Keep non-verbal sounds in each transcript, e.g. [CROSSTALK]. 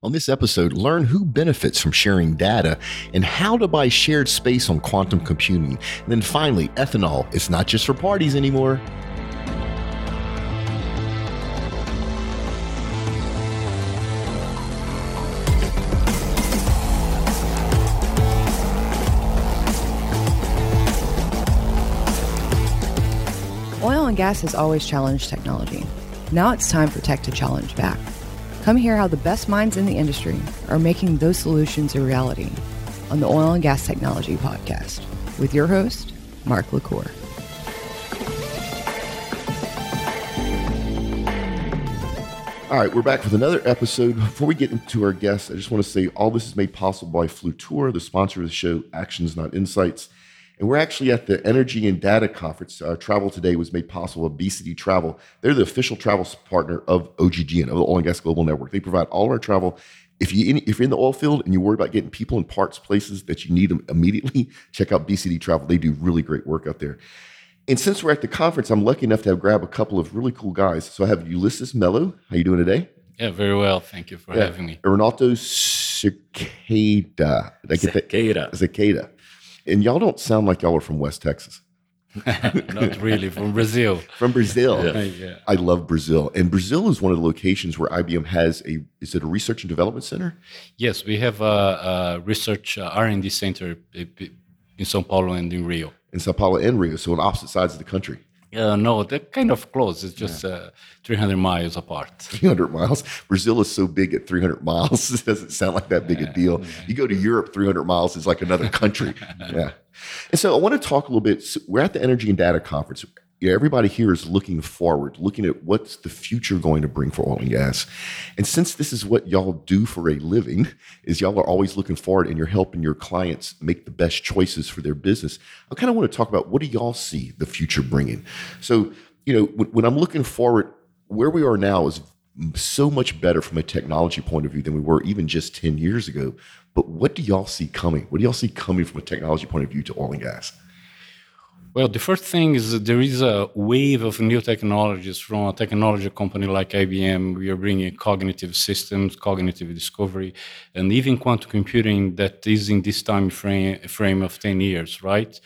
On this episode, learn who benefits from sharing data and how to buy shared space on quantum computing. And then finally, ethanol. It's not just for parties anymore. Oil and gas has always challenged technology. Now it's time for tech to challenge back. Come hear how the best minds in the industry are making those solutions a reality on the Oil and Gas Technology Podcast with your host, Mark LaCour. All right, we're back with another episode. Before we get into our guests, I just want to say all this is made possible by Flutura, the sponsor of the show, Actions Not Insights. And we're actually at the Energy and Data Conference. Uh, travel today was made possible by BCD Travel. They're the official travel partner of OGGN, of the Oil and Gas Global Network. They provide all our travel. If, you, if you're in the oil field and you worry about getting people and parts places that you need them immediately, [LAUGHS] check out BCD Travel. They do really great work out there. And since we're at the conference, I'm lucky enough to have grabbed a couple of really cool guys. So I have Ulisses Mello. How you doing today? Yeah, very well. Thank you for Yeah. having me. Renato Cerqueira. Did I get that? Cerqueira. Cerqueira. And y'all don't sound like y'all are from West Texas. [LAUGHS] Not really from Brazil. From Brazil. Yeah. I love Brazil. And Brazil is one of the locations where IBM has a, is it a research and development center? Yes, we have a, a research uh, R&D center uh, in São Paulo and in Rio. In Sao Paulo and Rio, so on opposite sides of the country. Uh, no, they're kind of close. It's just uh, 300 miles apart. [LAUGHS] 300 miles. Brazil is so big at 300 miles. [LAUGHS] It doesn't sound like that big a deal. You go to Europe, 300 miles is like another country. [LAUGHS] yeah. And so I want to talk a little bit. So we're at the Energy and Data Conference. Yeah, everybody here is looking forward, looking at what's the future going to bring for oil and gas. And since this is what y'all do for a living, is y'all are always looking forward and you're helping your clients make the best choices for their business. I kind of want to talk about what do y'all see the future bringing? So, you know, when, when I'm looking forward, where we are now is so much better from a technology point of view than we were even just 10 years ago. But what do y'all see coming? What do y'all see coming from a technology point of view to oil and gas? Well, the first thing is there is a wave of new technologies from a technology company like IBM. We are bringing cognitive systems, cognitive discovery, and even quantum computing that is in this time frame, frame of 10 years, right?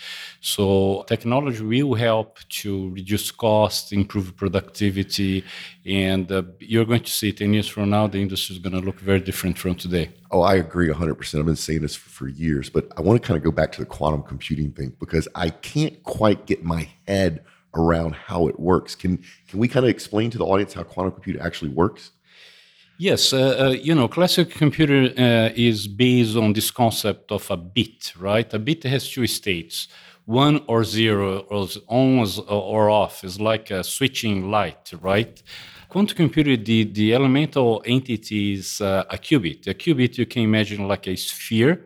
So technology will help to reduce costs, improve productivity, and uh, you're going to see 10 years from now, the industry is going to look very different from today. Oh, I agree 100%. I've been saying this for, for years, but I want to kind of go back to the quantum computing thing because I can't quite get my head around how it works. Can can we kind of explain to the audience how quantum computing actually works? Yes, uh, uh, you know, classic computer uh, is based on this concept of a bit, right? A bit has two states, one or zero, or on or off. It's like a switching light, right? Quantum computer, the, the elemental entity is uh, a qubit. A qubit you can imagine like a sphere,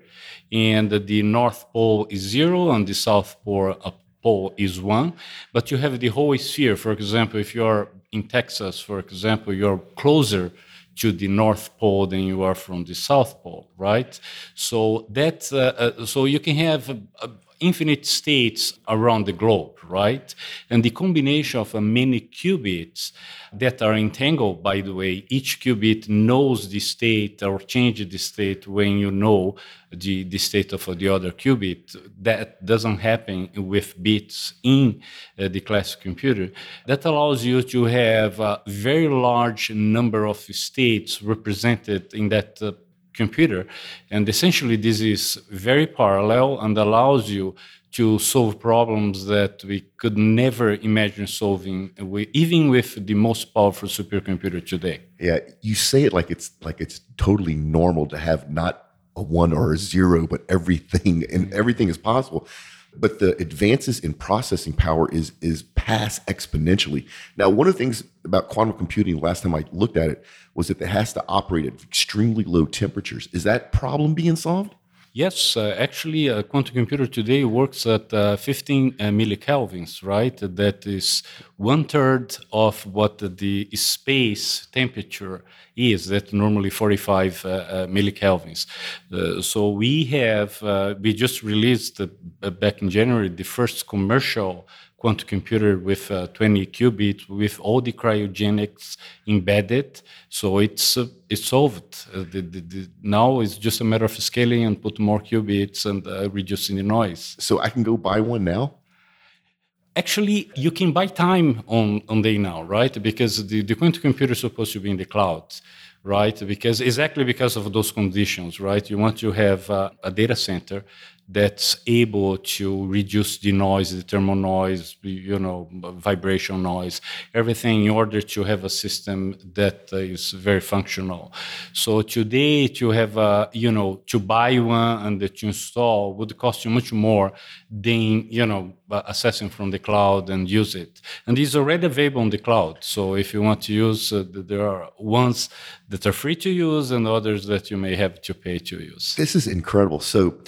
and the north pole is zero, and the south pole, uh, pole is one. But you have the whole sphere. For example, if you're in Texas, for example, you're closer to the North Pole than you are from the South Pole, right? So that uh, uh, so you can have uh, uh, infinite states around the globe, right? And the combination of many qubits that are entangled, by the way, each qubit knows the state or changes the state when you know the, the state of the other qubit. That doesn't happen with bits in uh, the classic computer. That allows you to have a very large number of states represented in that uh, computer. And essentially, this is very parallel and allows you to solve problems that we could never imagine solving, even with the most powerful supercomputer today. Yeah, you say it like it's like it's totally normal to have not a one or a zero, but everything and everything is possible. But the advances in processing power is is past exponentially. Now, one of the things about quantum computing, last time I looked at it, was that it has to operate at extremely low temperatures. Is that problem being solved? Yes, uh, actually, a quantum computer today works at uh, 15 uh, millikelvins, right? That is one third of what the space temperature is. That normally 45 uh, uh, millikelvins. Uh, so we have uh, we just released uh, back in January the first commercial quantum computer with uh, 20 qubits with all the cryogenics embedded. So it's uh, it's solved. Uh, the, the, the, now it's just a matter of scaling and put more qubits and uh, reducing the noise. So I can go buy one now. Actually, you can buy time on on day now, right? Because the, the quantum computer is supposed to be in the cloud right? Because exactly because of those conditions, right? You want to have uh, a data center that's able to reduce the noise, the thermal noise, you know, vibration noise, everything in order to have a system that is very functional. So today to have a, you know, to buy one and to install would cost you much more than, you know, accessing from the cloud and use it. And it's already available on the cloud. So if you want to use, uh, there are ones that are free to use and others that you may have to pay to use. This is incredible. So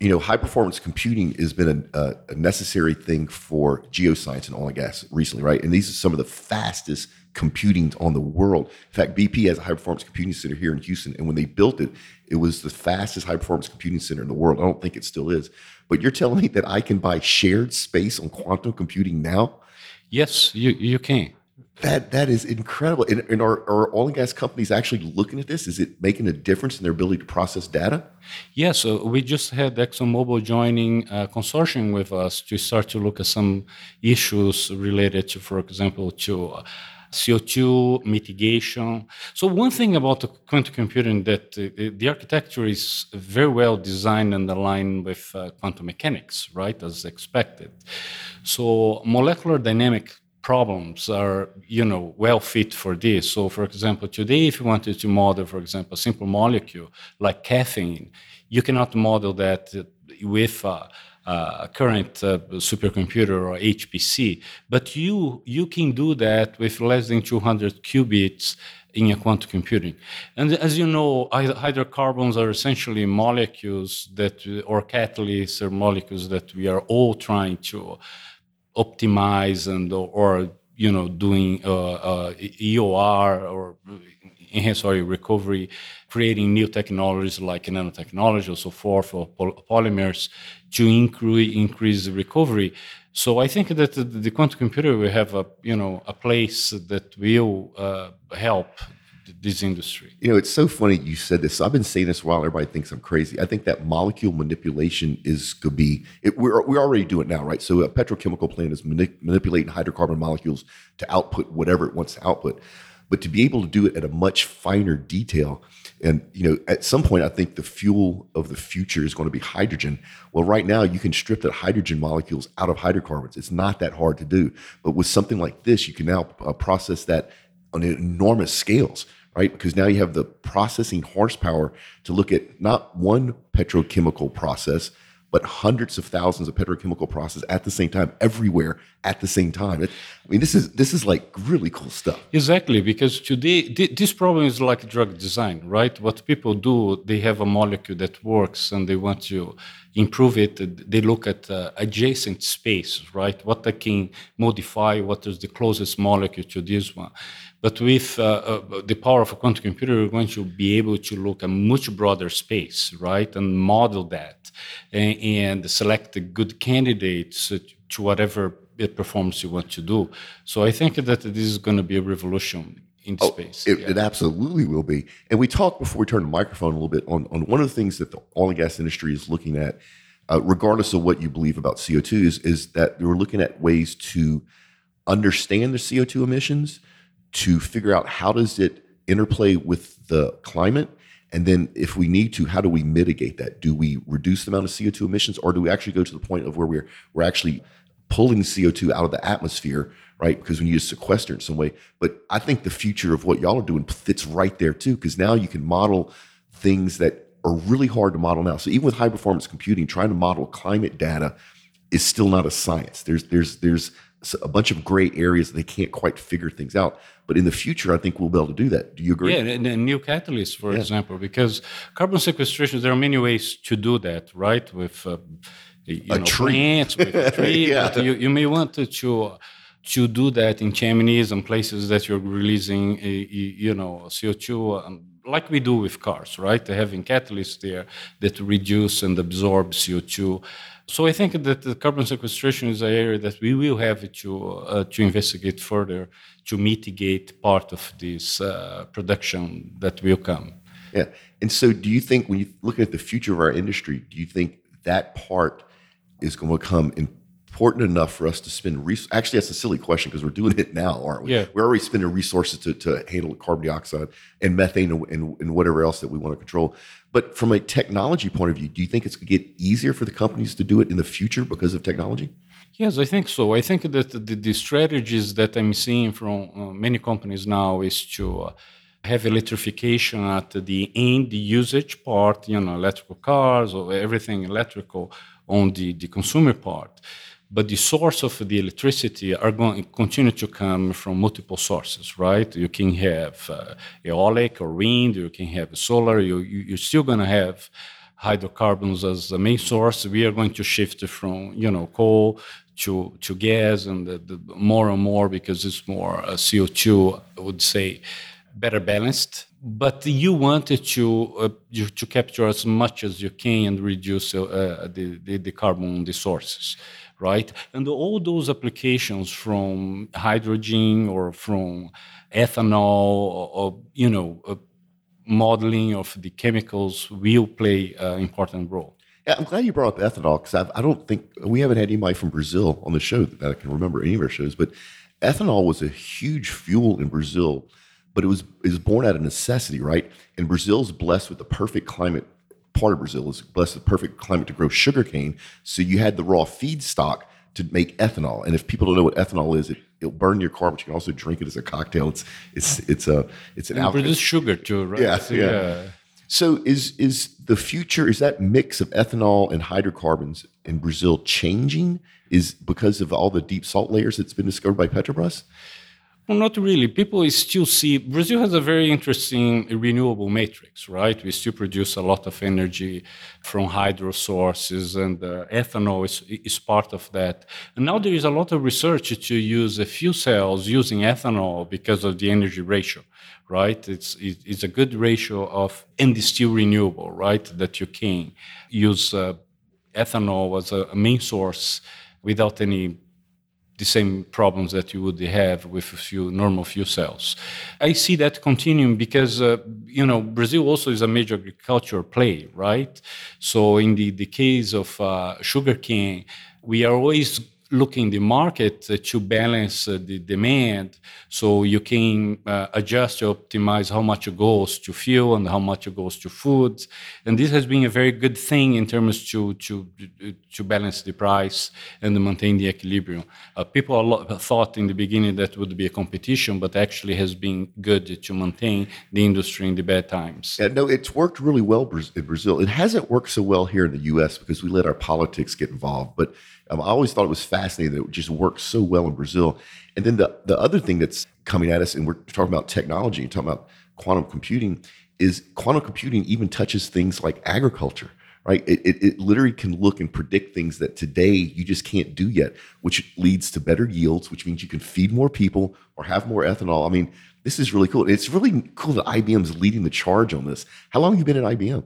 you know, high performance computing has been a, a, necessary thing for geoscience and oil and gas recently, right? And these are some of the fastest computing on the world. In fact, BP has a high performance computing center here in Houston, and when they built it, it was the fastest high performance computing center in the world. I don't think it still is, but you're telling me that I can buy shared space on quantum computing now? Yes, you you can. That that is incredible. And, and are, are oil and gas companies actually looking at this? Is it making a difference in their ability to process data? Yes, so we just had ExxonMobil joining a consortium with us to start to look at some issues related to, for example, to uh, CO2 mitigation. So one thing about the quantum computing that uh, the architecture is very well designed and aligned with uh, quantum mechanics, right, as expected. So molecular dynamic problems are you know well fit for this. So for example today if you wanted to model for example a simple molecule like caffeine you cannot model that with a, a current uh, supercomputer or hpc but you you can do that with less than 200 qubits in a quantum computing. And as you know hydrocarbons are essentially molecules that or catalysts or molecules that we are all trying to optimize and or, you know doing uh, uh, EOR or enhanced oil recovery, creating new technologies like nanotechnology or so forth, or polymers to increase increase recovery. So I think that the, the quantum computer will have a you know a place that will uh, help this industry. You know, it's so funny you said this. I've been saying this while everybody thinks I'm crazy. I think that molecule manipulation is could be it, we're we already do it now, right? So a petrochemical plant is manipulating hydrocarbon molecules to output whatever it wants to output, but to be able to do it at a much finer detail. And you know, at some point, I think the fuel of the future is going to be hydrogen. Well, right now, you can strip the hydrogen molecules out of hydrocarbons. It's not that hard to do. But with something like this, you can now uh, process that on enormous scales right? Because now you have the processing horsepower to look at not one petrochemical process, but hundreds of thousands of petrochemical processes at the same time, everywhere at the same time. It, I mean, this is this is like really cool stuff. Exactly, because today th- this problem is like drug design, right? What people do, they have a molecule that works, and they want to improve it. They look at uh, adjacent space, right? What they can modify, what is the closest molecule to this one. But with uh, uh, the power of a quantum computer, we're going to be able to look at much broader space, right, and model that and, and select the good candidates to whatever bit performance you want to do. So I think that this is going to be a revolution in oh, space. It, yeah. it, absolutely will be. And we talked before we turned the microphone a little bit on, on one of the things that the oil and gas industry is looking at, uh, regardless of what you believe about CO2, is, is that we're looking at ways to understand the CO2 emissions to figure out how does it interplay with the climate? And then if we need to how do we mitigate that? Do we reduce the amount of co2 emissions or do we actually go to the point of where we're we're actually pulling co2 out of the atmosphere right? Because we need to sequester in some way. But i think the future of what y'all are doing fits right there too because now you can model things that are really hard to model now. So even with high performance computing trying to model climate data is still not a science. There's there's there's a bunch of gray areas that they can't quite figure things out. But in the future, I think we'll be able to do that. Do you agree? Yeah, and, and new catalysts, for yeah. example, because carbon sequestration, there are many ways to do that, right? With uh, you a know, tree. plants, with a [LAUGHS] tree. yeah. But you, you may want to, to to do that in chimneys and places that you're releasing, a, you know, CO2. Um, like we do with cars, right? Having catalysts there that reduce and absorb CO2. So I think that the carbon sequestration is an area that we will have to uh, to investigate further to mitigate part of this uh, production that will come. Yeah, and so do you think when you look at the future of our industry, do you think that part is going to become important enough for us to spend res- actually that's a silly question because we're doing it now aren't we? Yeah. we're already spending resources to, to handle carbon dioxide and methane and, and, and, whatever else that we want to control. But from a technology point of view do you think it's going to get easier for the companies to do it in the future because of technology? Yes i think so. I think that the, the strategies that i'm seeing from uh, many companies now is to uh, have electrification at the end the usage part, you know, electrical cars or everything electrical on the, the consumer part but the source of the electricity are going to continue to come from multiple sources, right? You can have uh, eolic or wind, you can have solar, you, you, are still going to have hydrocarbons as the main source. We are going to shift from, you know, coal to, to gas and the, the more and more because it's more uh, CO2, I would say, better balanced. But you wanted to uh, to capture as much as you can and reduce uh, the, the, the carbon the sources right? And all those applications from hydrogen or from ethanol or, or you know, uh, modeling of the chemicals will play an important role. Yeah, I'm glad you brought up ethanol because I don't think we haven't had anybody from Brazil on the show that I can remember any of our shows. But ethanol was a huge fuel in Brazil, but it was it was born out of necessity, right? And Brazil's blessed with the perfect climate part of Brazil is blessed with perfect climate to grow sugarcane. So you had the raw feedstock to make ethanol. And if people don't know what ethanol is, it, it'll burn your car, but you can also drink it as a cocktail. It's it's it's a it's an and produce sugar too, right? Yeah, so, yeah. yeah. So is is the future is that mix of ethanol and hydrocarbons in Brazil changing? Is because of all the deep salt layers that's been discovered by Petrobras? Well, not really. People still see Brazil has a very interesting renewable matrix, right? We still produce a lot of energy from hydro sources, and uh, ethanol is, is part of that. And now there is a lot of research to use a fuel cells using ethanol because of the energy ratio, right? It's, it's a good ratio of, and it's still renewable, right? That you can use uh, ethanol as a main source without any the same problems that you would have with a few normal fuel cells. I see that continuing because uh, you know Brazil also is a major agriculture play, right? So in the, the case of uh, sugarcane, we are always looking the market to balance uh, the demand. So you can uh, adjust to optimize how much goes to fuel and how much goes to food and this has been a very good thing in terms to to to balance the price and maintain the equilibrium. Uh, people thought in the beginning that would be a competition but actually has been good to maintain the industry in the bad times. Yeah, no it's worked really well in brazil. It hasn't worked so well here in the us because we let our politics get involved but I always thought it was fascinating that it just works so well in Brazil. And then the, the other thing that's coming at us, and we're talking about technology, talking about quantum computing, is quantum computing even touches things like agriculture, right? It, it, it literally can look and predict things that today you just can't do yet, which leads to better yields, which means you can feed more people or have more ethanol. I mean, this is really cool. It's really cool that IBM's leading the charge on this. How long have you been at IBM?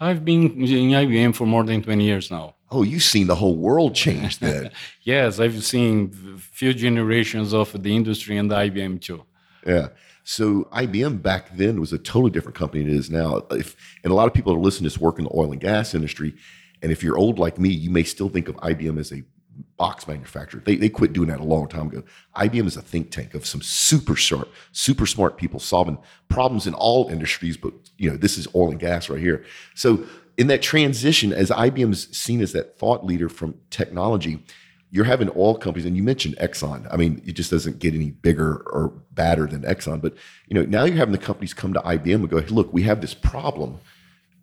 I've been in IBM for more than 20 years now. Oh, you've seen the whole world change then. [LAUGHS] yes, I've seen few generations of the industry and the IBM too. Yeah. So IBM back then was a totally different company than it is now. If, and a lot of people that listen to this work in the oil and gas industry. And if you're old like me, you may still think of IBM as a box manufacturer. They, they quit doing that a long time ago. IBM is a think tank of some super sharp, super smart people solving problems in all industries, but you know, this is oil and gas right here. So in that transition, as IBM's seen as that thought leader from technology, you're having all companies, and you mentioned Exxon. I mean, it just doesn't get any bigger or badder than Exxon. But you know, now you're having the companies come to IBM and go, hey, "Look, we have this problem.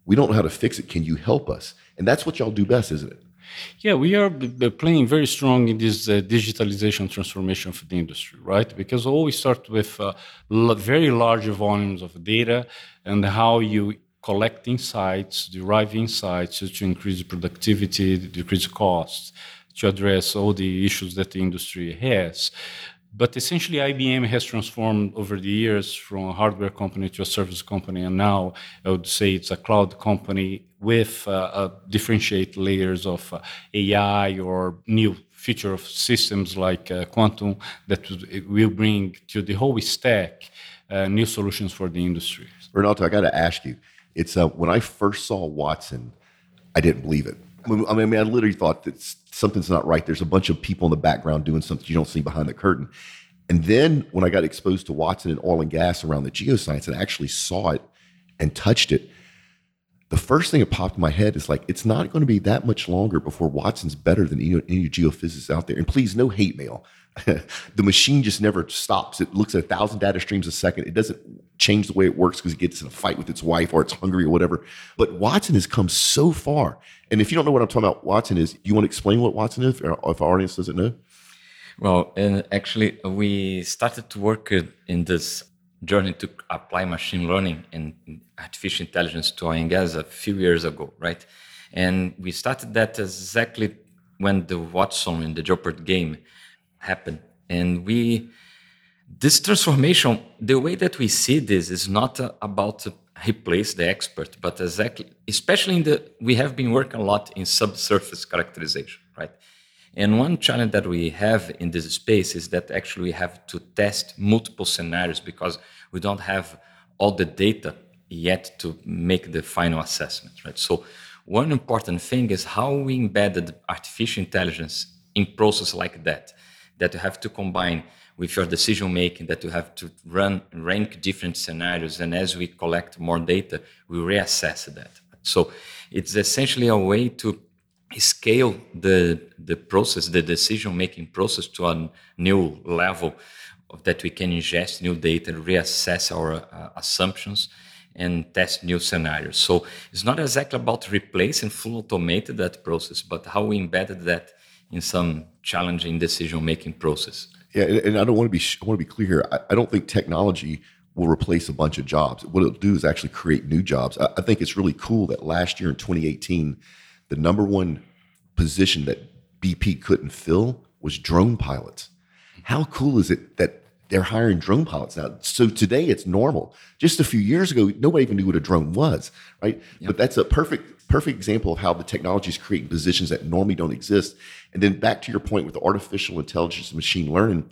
We don't know how to fix it. Can you help us?" And that's what y'all do best, isn't it? Yeah, we are playing very strong in this uh, digitalization transformation for the industry, right? Because always start with uh, very large volumes of data and how you collect insights, derive insights to increase productivity, decrease costs, to address all the issues that the industry has. But essentially, IBM has transformed over the years from a hardware company to a service company, and now I would say it's a cloud company with uh, uh, differentiate layers of uh, AI or new feature of systems like uh, quantum that will bring to the whole stack uh, new solutions for the industry. Ronaldo, I got to ask you. It's uh, when I first saw Watson, I didn't believe it. I mean, I, mean, I literally thought that something's not right. There's a bunch of people in the background doing something you don't see behind the curtain. And then when I got exposed to Watson and oil and gas around the geoscience and actually saw it and touched it, the first thing that popped in my head is like, it's not going to be that much longer before Watson's better than any, any geophysicists out there. And please, no hate mail. [LAUGHS] the machine just never stops. It looks at a thousand data streams a second. It doesn't change the way it works because it gets in a fight with its wife or it's hungry or whatever. But Watson has come so far. And if you don't know what I'm talking about, Watson is, you want to explain what Watson is, if our audience doesn't know? Well, and actually, we started to work in this journey to apply machine learning and artificial intelligence to oil and gas a few years ago, right? And we started that exactly when the Watson and the Jeopardy game happened. And we, this transformation, the way that we see this is not uh, about to replace the expert, but exactly, especially in the, we have been working a lot in subsurface characterization, right? And one challenge that we have in this space is that actually we have to test multiple scenarios because we don't have all the data yet to make the final assessment, right? So one important thing is how we embedded artificial intelligence in process like that, that you have to combine with your decision making, that you have to run rank different scenarios, and as we collect more data, we reassess that. So it's essentially a way to scale the the process, the decision making process to a new level that we can ingest new data, reassess our uh, assumptions, and test new scenarios. So it's not exactly about replacing full automated that process, but how we embedded that in some challenging decision making process. Yeah, and I don't want to be I want to be clear here. I, I don't think technology will replace a bunch of jobs. What it'll do is actually create new jobs. I, I think it's really cool that last year in 2018, the number one position that BP couldn't fill was drone pilots. How cool is it that they're hiring drone pilots now? So today it's normal. Just a few years ago, nobody even knew what a drone was, right? Yep. But that's a perfect perfect example of how the technology is creating positions that normally don't exist. And then back to your point with artificial intelligence and machine learning,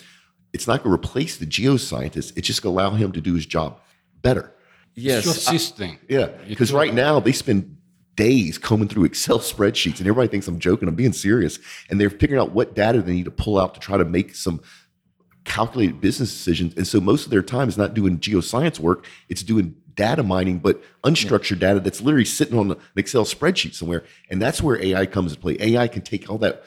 it's not going to replace the geoscientist. It's just going to allow him to do his job better. Yes, it's assisting. Yeah, because right now they spend days combing through Excel spreadsheets, and everybody thinks I'm joking. I'm being serious, and they're figuring out what data they need to pull out to try to make some calculated business decisions. And so most of their time is not doing geoscience work; it's doing data mining, but unstructured yeah. data that's literally sitting on an Excel spreadsheet somewhere. And that's where AI comes into play. AI can take all that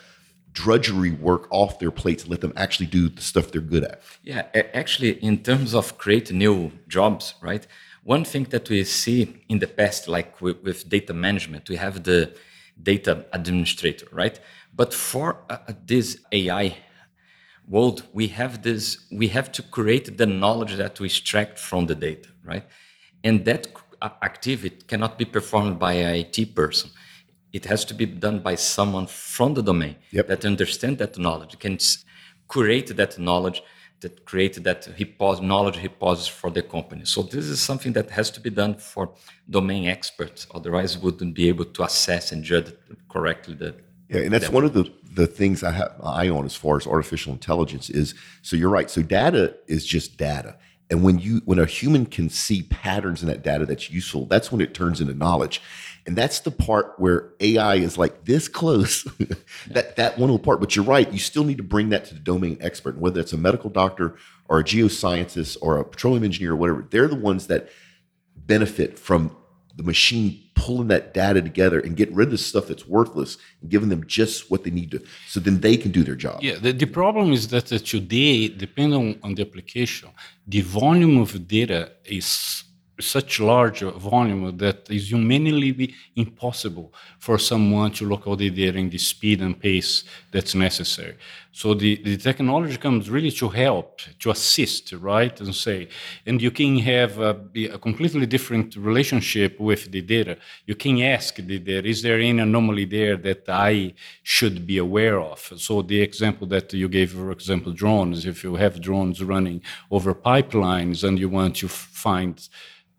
drudgery work off their plates and let them actually do the stuff they're good at. Yeah, actually, in terms of create new jobs, right? One thing that we see in the past, like with, with data management, we have the data administrator, right? But for uh, uh this AI world, we have this, we have to create the knowledge that we extract from the data, right? And that activity cannot be performed by an IT person. It has to be done by someone from the domain yep. that understands that knowledge, can create that knowledge, that create that repos- knowledge repository for the company. So this is something that has to be done for domain experts. Otherwise, wouldn't be able to assess and judge correctly the. Yeah, and that's one of the the things I have my eye on as far as artificial intelligence is. So you're right. So data is just data. And when you when a human can see patterns in that data that's useful, that's when it turns into knowledge. And that's the part where AI is like this close. [LAUGHS] that that one little part. But you're right, you still need to bring that to the domain expert, whether it's a medical doctor or a geoscientist or a petroleum engineer or whatever. They're the ones that benefit from the machine pulling that data together and getting rid of the stuff that's worthless and giving them just what they need to so then they can do their job yeah the, the problem is that today depending on, on the application the volume of data is such large volume that is humanly impossible for someone to look all the data in the speed and pace that's necessary. So the, the technology comes really to help, to assist, right? And say, and you can have a, a, completely different relationship with the data. You can ask the data, is there any anomaly there that I should be aware of? So the example that you gave, for example, drones, if you have drones running over pipelines and you want to find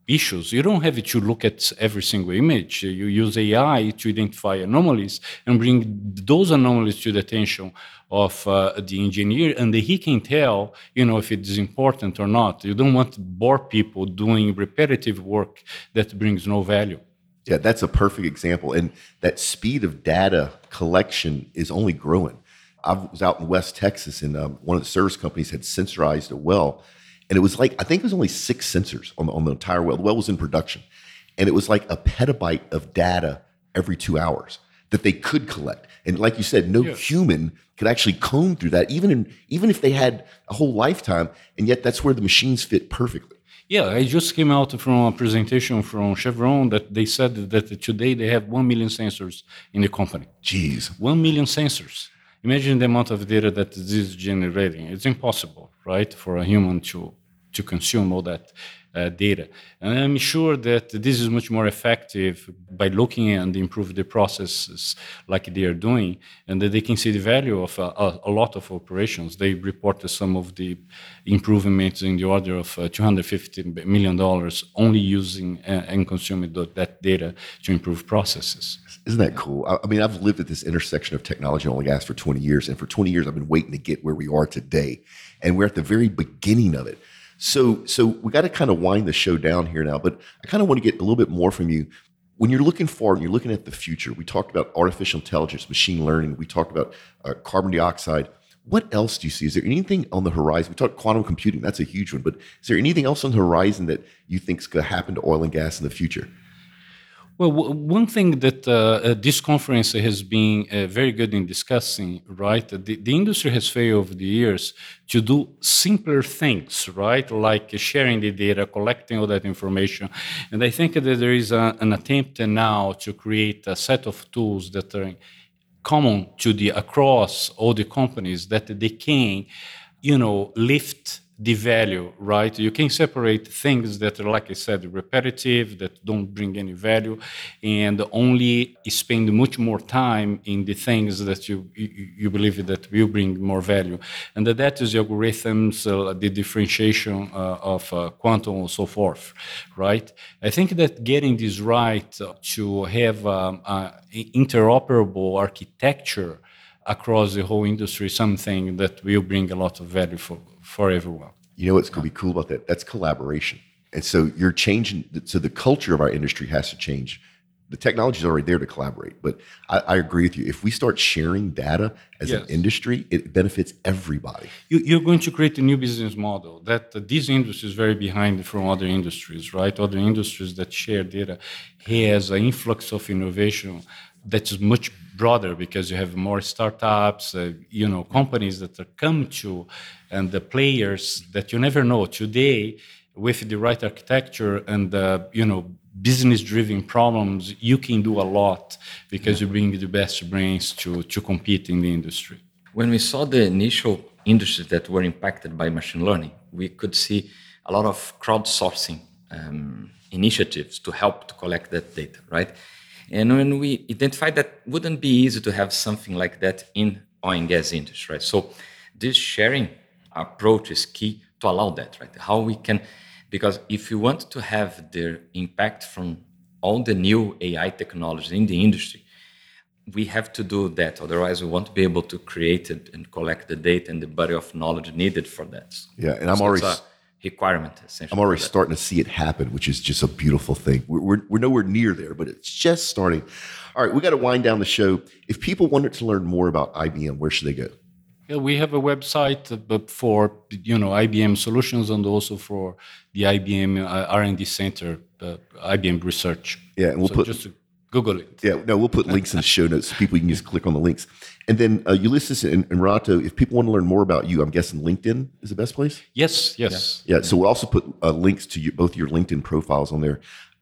issues. You don't have to look at every single image. You use AI to identify anomalies and bring those anomalies to the attention of uh, the engineer, and he can tell, you know, if it is important or not. You don't want to bore people doing repetitive work that brings no value. Yeah, that's a perfect example, and that speed of data collection is only growing. I was out in West Texas, and um, one of the service companies had sensorized a well and it was like I think it was only six sensors on the, on the entire well. The well was in production, and it was like a petabyte of data every two hours that they could collect. And like you said, no yeah. human could actually comb through that, even in, even if they had a whole lifetime. And yet, that's where the machines fit perfectly. Yeah, I just came out from a presentation from Chevron that they said that today they have one million sensors in the company. Jeez, one million sensors. Imagine the amount of data that this is generating. It's impossible, right, for a human to to consume all that uh, data. And I'm sure that this is much more effective by looking and improve the processes like they are doing, and that they can see the value of a, a lot of operations. They reported some of the improvements in the order of uh, 250 million dollars only using uh, and consuming that data to improve processes. Isn't that cool? I mean, I've lived at this intersection of technology and oil and gas for 20 years, and for 20 years, I've been waiting to get where we are today, and we're at the very beginning of it. So, so we got to kind of wind the show down here now, but I kind of want to get a little bit more from you. When you're looking forward, and you're looking at the future. We talked about artificial intelligence, machine learning. We talked about uh, carbon dioxide. What else do you see? Is there anything on the horizon? We talked quantum computing. That's a huge one. But is there anything else on the horizon that you think is going to happen to oil and gas in the future? Well, one thing that uh, uh, this conference has been uh, very good in discussing, right? The, the, industry has failed over the years to do simpler things, right? Like sharing the data, collecting all that information. And I think that there is a, an attempt now to create a set of tools that are common to the across all the companies that they can, you know, lift the value, right? You can separate things that are, like I said, repetitive, that don't bring any value, and only spend much more time in the things that you you, believe that will bring more value, and that, that is the algorithms, uh, the differentiation uh, of uh, quantum, and so forth, right? I think that getting this right to have um, interoperable architecture across the whole industry something that will bring a lot of value for, for everyone. You know what's going to be cool about that? That's collaboration. And so you're changing. So the culture of our industry has to change. The technology is already there to collaborate, but I, I, agree with you. If we start sharing data as yes. an industry, it benefits everybody. You, are going to create a new business model that uh, this industry is very behind from other industries, right? Other industries that share data has an influx of innovation that's much broader because you have more startups, uh, you know, companies that come to, and the players that you never know. Today, with the right architecture and uh, you know business-driven problems, you can do a lot because you bring the best brains to to compete in the industry. When we saw the initial industries that were impacted by machine learning, we could see a lot of crowdsourcing um, initiatives to help to collect that data, right? And when we identified that wouldn't be easy to have something like that in oil and gas industry, right? So this sharing approach is key to allow that, right? How we can, because if you want to have the impact from all the new AI technologies in the industry, we have to do that. Otherwise, we won't be able to create it and collect the data and the body of knowledge needed for that. Yeah, and I'm so already requirement essentially. I'm already starting to see it happen, which is just a beautiful thing. We're, we're, we're nowhere near there, but it's just starting. All right, we got to wind down the show. If people wanted to learn more about IBM, where should they go? Yeah, we have a website uh, for you know IBM solutions and also for the IBM uh, R&D Center, uh, IBM Research. Yeah, and we'll so put just Google it. Yeah, no, we'll put links in the show notes so people can just click on the links. And then uh, Ulisses and, and Renato, if people want to learn more about you, I'm guessing LinkedIn is the best place. Yes, yes. Yeah, yeah so we'll also put uh, links to you, both your LinkedIn profiles on there.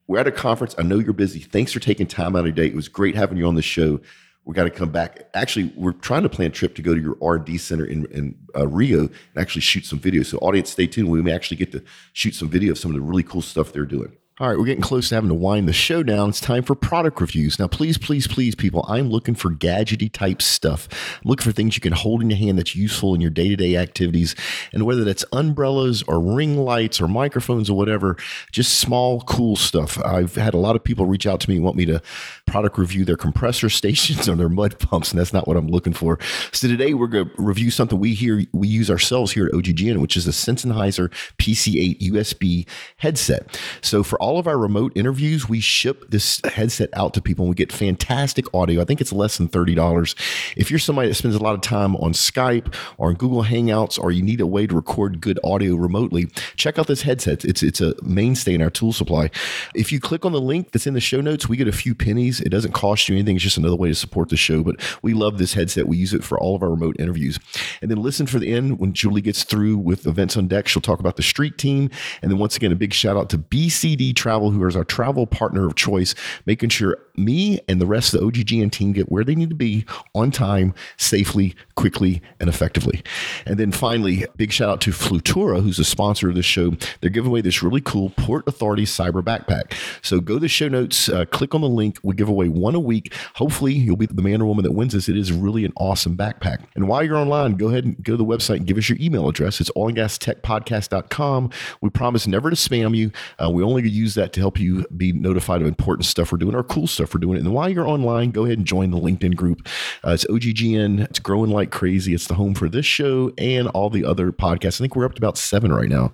We're at a conference. I know you're busy. Thanks for taking time out of your day. It was great having you on the show. we got to come back. Actually, we're trying to plan a trip to go to your R and D center in, in uh, Rio and actually shoot some videos. So, audience, stay tuned. We may actually get to shoot some video of some of the really cool stuff they're doing. All right, we're getting close to having to wind the show down. It's time for product reviews. Now, please, please, please, people, I'm looking for gadgety type stuff. I'm looking for things you can hold in your hand that's useful in your day to day activities. And whether that's umbrellas or ring lights or microphones or whatever, just small, cool stuff. I've had a lot of people reach out to me and want me to product review their compressor [LAUGHS] stations or their mud pumps, and that's not what I'm looking for. So today we're going to review something we hear we use ourselves here at OGGN, which is a Sennheiser PC8 USB headset. So for all of our remote interviews, we ship this headset out to people and we get fantastic audio. I think it's less than $30. If you're somebody that spends a lot of time on Skype or Google Hangouts or you need a way to record good audio remotely, check out this headset. It's it's a mainstay in our tool supply. If you click on the link that's in the show notes, we get a few pennies. It doesn't cost you anything. It's just another way to support the show, but we love this headset. We use it for all of our remote interviews. And then listen for the end when Julie gets through with events on deck. She'll talk about the street team. And then once again, a big shout out to BCD Travel, who is our travel partner of choice, making sure me and the rest of the OGGN team get where they need to be on time, safely, quickly, and effectively. And then finally, big shout out to Flutura, who's a sponsor of the show. They're giving away this really cool Port Authority cyber backpack. So go to the show notes, uh, click on the link. We give away one a week. Hopefully, you'll be the man or woman that wins this. It is really an awesome backpack. And while you're online, go ahead and go to the website and give us your email address. It's oilandgastechpodcast.com. We promise never to spam you. Uh, we only use that to help help you be notified of important stuff we're doing, our cool stuff we're doing. And while you're online, go ahead and join the LinkedIn group. Uh, it's OGGN. It's growing like crazy. It's the home for this show and all the other podcasts. I think we're up to about seven right now.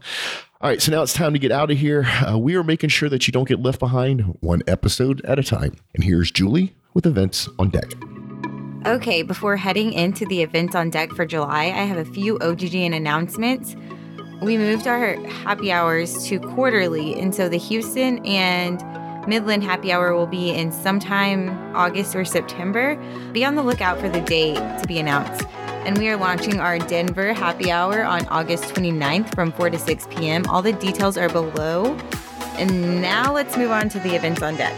All right, so now it's time to get out of here. Uh, we are making sure that you don't get left behind one episode at a time. And here's Julie with events on deck. Okay, before heading into the events on deck for July, I have a few OGGN announcements we moved our happy hours to quarterly. And so the Houston and Midland happy hour will be in sometime August or September. Be on the lookout for the date to be announced. And we are launching our Denver happy hour on August 29th from 4 to 6 p.m. All the details are below. And now let's move on to the events on deck.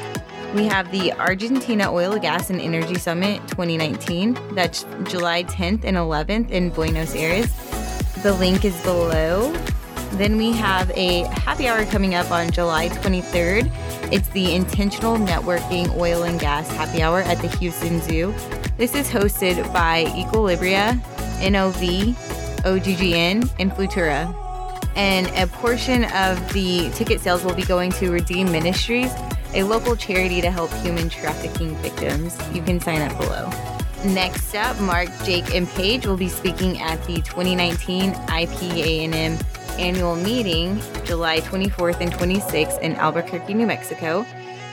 We have the Argentina Oil, Gas, and Energy Summit 2019. That's July 10th and 11th in Buenos Aires. The link is below. Then we have a happy hour coming up on July 23rd. It's the Intentional Networking Oil and Gas Happy Hour at the Houston Zoo. This is hosted by Equilibria, NOV, OGGN, and Flutura. And a portion of the ticket sales will be going to Redeem Ministries, a local charity to help human trafficking victims. You can sign up below. Next up, Mark, Jake, and Paige will be speaking at the 2019 IPANM annual meeting, July 24th and 26th in Albuquerque, New Mexico.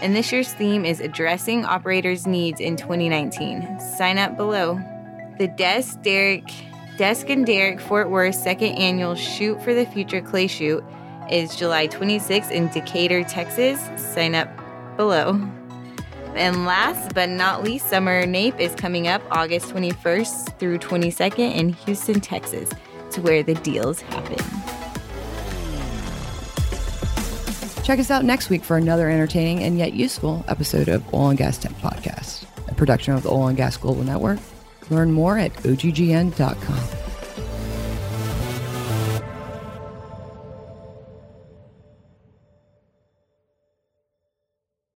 And this year's theme is Addressing Operators' Needs in 2019. Sign up below. The Desk, Derrick, Desk and Derrick Fort Worth second annual Shoot for the Future Clay Shoot is July 26th in Decatur, Texas. Sign up below. And last but not least, Summer NAPE is coming up August 21st through 22nd in Houston, Texas. It's where the deals happen. Check us out next week for another entertaining and yet useful episode of Oil and Gas Tech Podcast, a production of the Oil and Gas Global Network. Learn more at oggn.com.